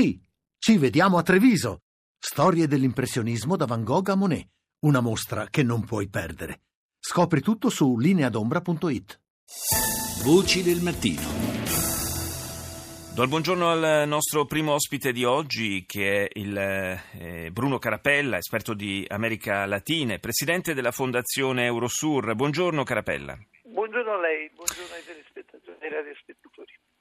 Sì, ci vediamo a Treviso. Storie dell'impressionismo da Van Gogh a Monet. Una mostra che non puoi perdere. Scopri tutto su lineadombra.it. Voci del mattino. Do il buongiorno al nostro primo ospite di oggi che è il eh, Bruno Carapella, esperto di America Latina e presidente della Fondazione Eurosur. Buongiorno Carapella. Buongiorno a lei, buongiorno ai telespettatori e ai.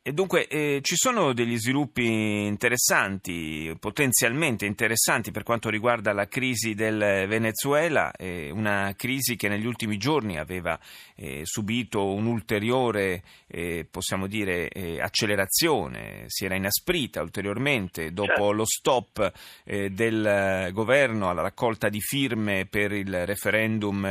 E dunque eh, ci sono degli sviluppi interessanti, potenzialmente interessanti per quanto riguarda la crisi del Venezuela, eh, una crisi che negli ultimi giorni aveva eh, subito un'ulteriore, eh, possiamo dire, eh, accelerazione, si era inasprita ulteriormente dopo certo. lo stop eh, del governo alla raccolta di firme per il referendum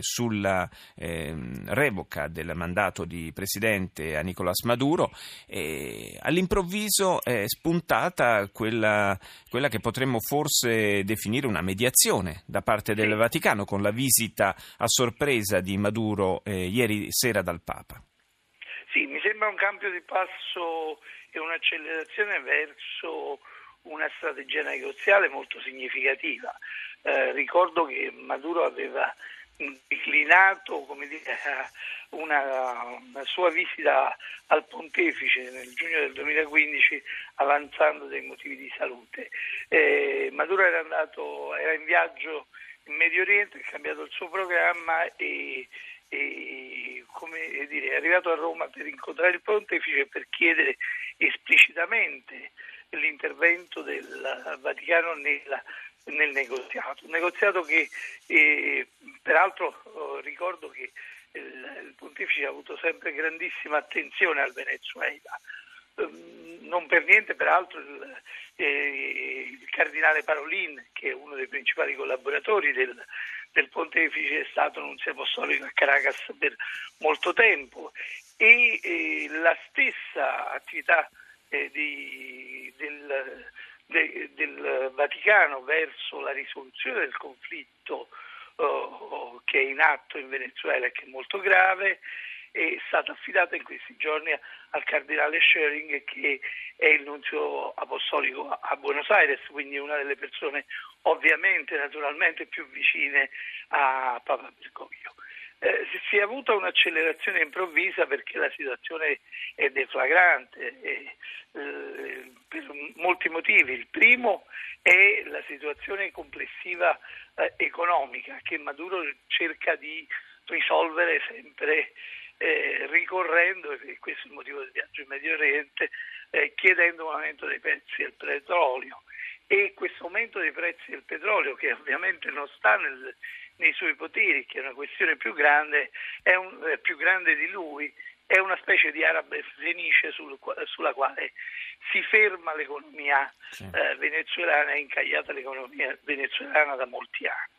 sulla ehm, revoca del mandato di presidente a Nicolás Maduro e all'improvviso è spuntata quella, quella, che potremmo forse definire una mediazione da parte del. Vaticano con la visita a sorpresa di Maduro eh, ieri sera dal Papa. Sì, mi sembra un cambio di passo e un'accelerazione verso una strategia negoziale molto significativa. Eh, ricordo che Maduro aveva declinato dire, una, una, sua visita al pontefice nel giugno del 2015 avanzando dei motivi di salute. Eh, Maduro era, andato, era in viaggio in Medio Oriente, ha cambiato il suo programma e, e dire, è arrivato a Roma per incontrare il pontefice per chiedere esplicitamente l'intervento del Vaticano nella nel negoziato. Un negoziato che eh, peraltro oh, ricordo che il, il, pontefice ha avuto sempre grandissima attenzione al Venezuela. Um, non per niente, peraltro, il, eh, il, cardinale Parolin, che è uno dei principali collaboratori del, del pontefice, è stato nunzio apostolico a Caracas per molto tempo e eh, la stessa attività eh, di, del de, del Vaticano verso la risoluzione del conflitto uh, che è in atto in Venezuela e che è molto grave è stata affidata in questi giorni al cardinale Schering che è il nunzio apostolico a Buenos Aires, quindi una delle persone ovviamente, naturalmente più vicine a Papa Bergoglio. Eh, si è avuta un'accelerazione improvvisa perché la situazione è deflagrante e, eh, per molti motivi. Il primo è la situazione complessiva eh, economica che Maduro cerca di risolvere sempre eh, ricorrendo, e questo è il motivo del viaggio in Medio Oriente, eh, chiedendo un aumento dei prezzi del petrolio. E questo aumento dei prezzi del petrolio, che ovviamente non sta nel, nei suoi poteri, che è una questione più grande, un, è più grande di lui, è una specie di arabe fenice sul, sulla quale si ferma l'economia sì. eh, venezuelana, è incagliata l'economia venezuelana da molti anni.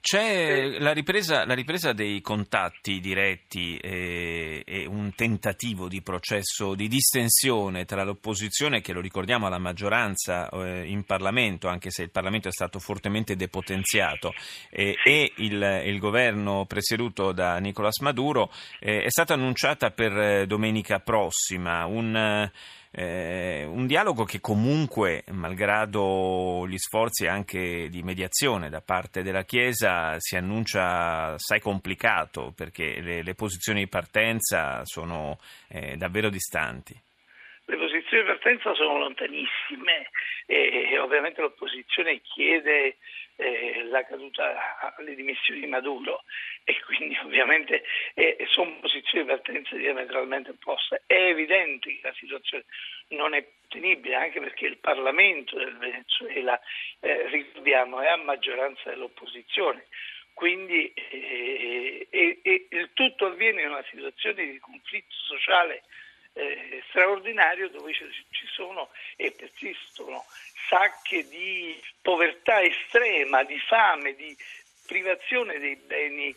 C'è la ripresa, la ripresa, dei contatti diretti e, e, un tentativo di processo di distensione tra l'opposizione, che lo ricordiamo alla maggioranza eh, in Parlamento, anche se il Parlamento è stato fortemente depotenziato, eh, e il, il, governo presieduto da Nicolás Maduro, eh, è stata annunciata per eh, domenica prossima. Un, eh, un dialogo che comunque, malgrado gli sforzi anche di mediazione da parte della Chiesa, si annuncia assai complicato perché le, le posizioni di partenza sono eh, davvero distanti. Posizioni di partenza sono lontanissime e ovviamente l'opposizione chiede eh, la caduta alle dimissioni di Maduro e quindi ovviamente eh, sono posizioni di partenza diametralmente opposte. È evidente che la situazione non è tenibile anche perché il Parlamento del Venezuela, eh, ricordiamo, è a maggioranza dell'opposizione. Quindi eh, il tutto avviene in una situazione di conflitto sociale eh, straordinario dove ci, sono e persistono sacche di povertà estrema, di fame, di privazione dei beni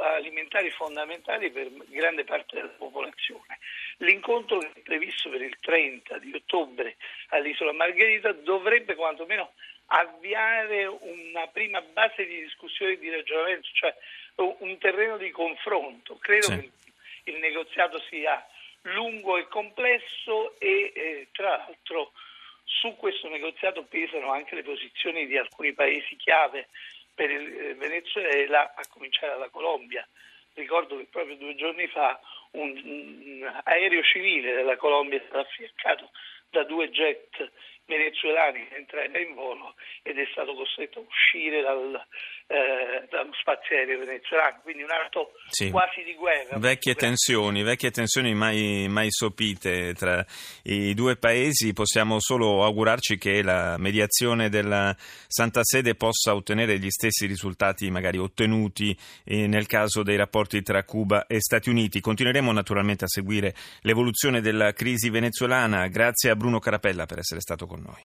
alimentari fondamentali per grande parte della popolazione. L'incontro che è previsto per il 30 di ottobre all'isola Margherita dovrebbe quantomeno avviare una prima base di discussione e di ragionamento, cioè un terreno di confronto. Credo sì. che il negoziato sia lungo e complesso e eh, tra l'altro su questo negoziato pesano anche le posizioni di alcuni paesi chiave per il eh, Venezuela, a cominciare dalla Colombia. Ricordo che proprio due giorni fa un, un aereo civile della Colombia è stato affiancato da due jet venezuelani mentre era in volo ed è stato costretto a uscire dal, eh, dallo spazio aereo venezuelano, quindi un atto sì. quasi di guerra. Vecchie tensioni, vecchie tensioni mai, mai, sopite tra i due paesi, possiamo solo augurarci che la mediazione della Santa Sede possa ottenere gli stessi risultati magari ottenuti eh, nel caso dei rapporti tra Cuba e Stati Uniti. Continueremo naturalmente a seguire l'evoluzione della crisi venezuelana. Grazie a Bruno Carapella per essere stato con noi. мной.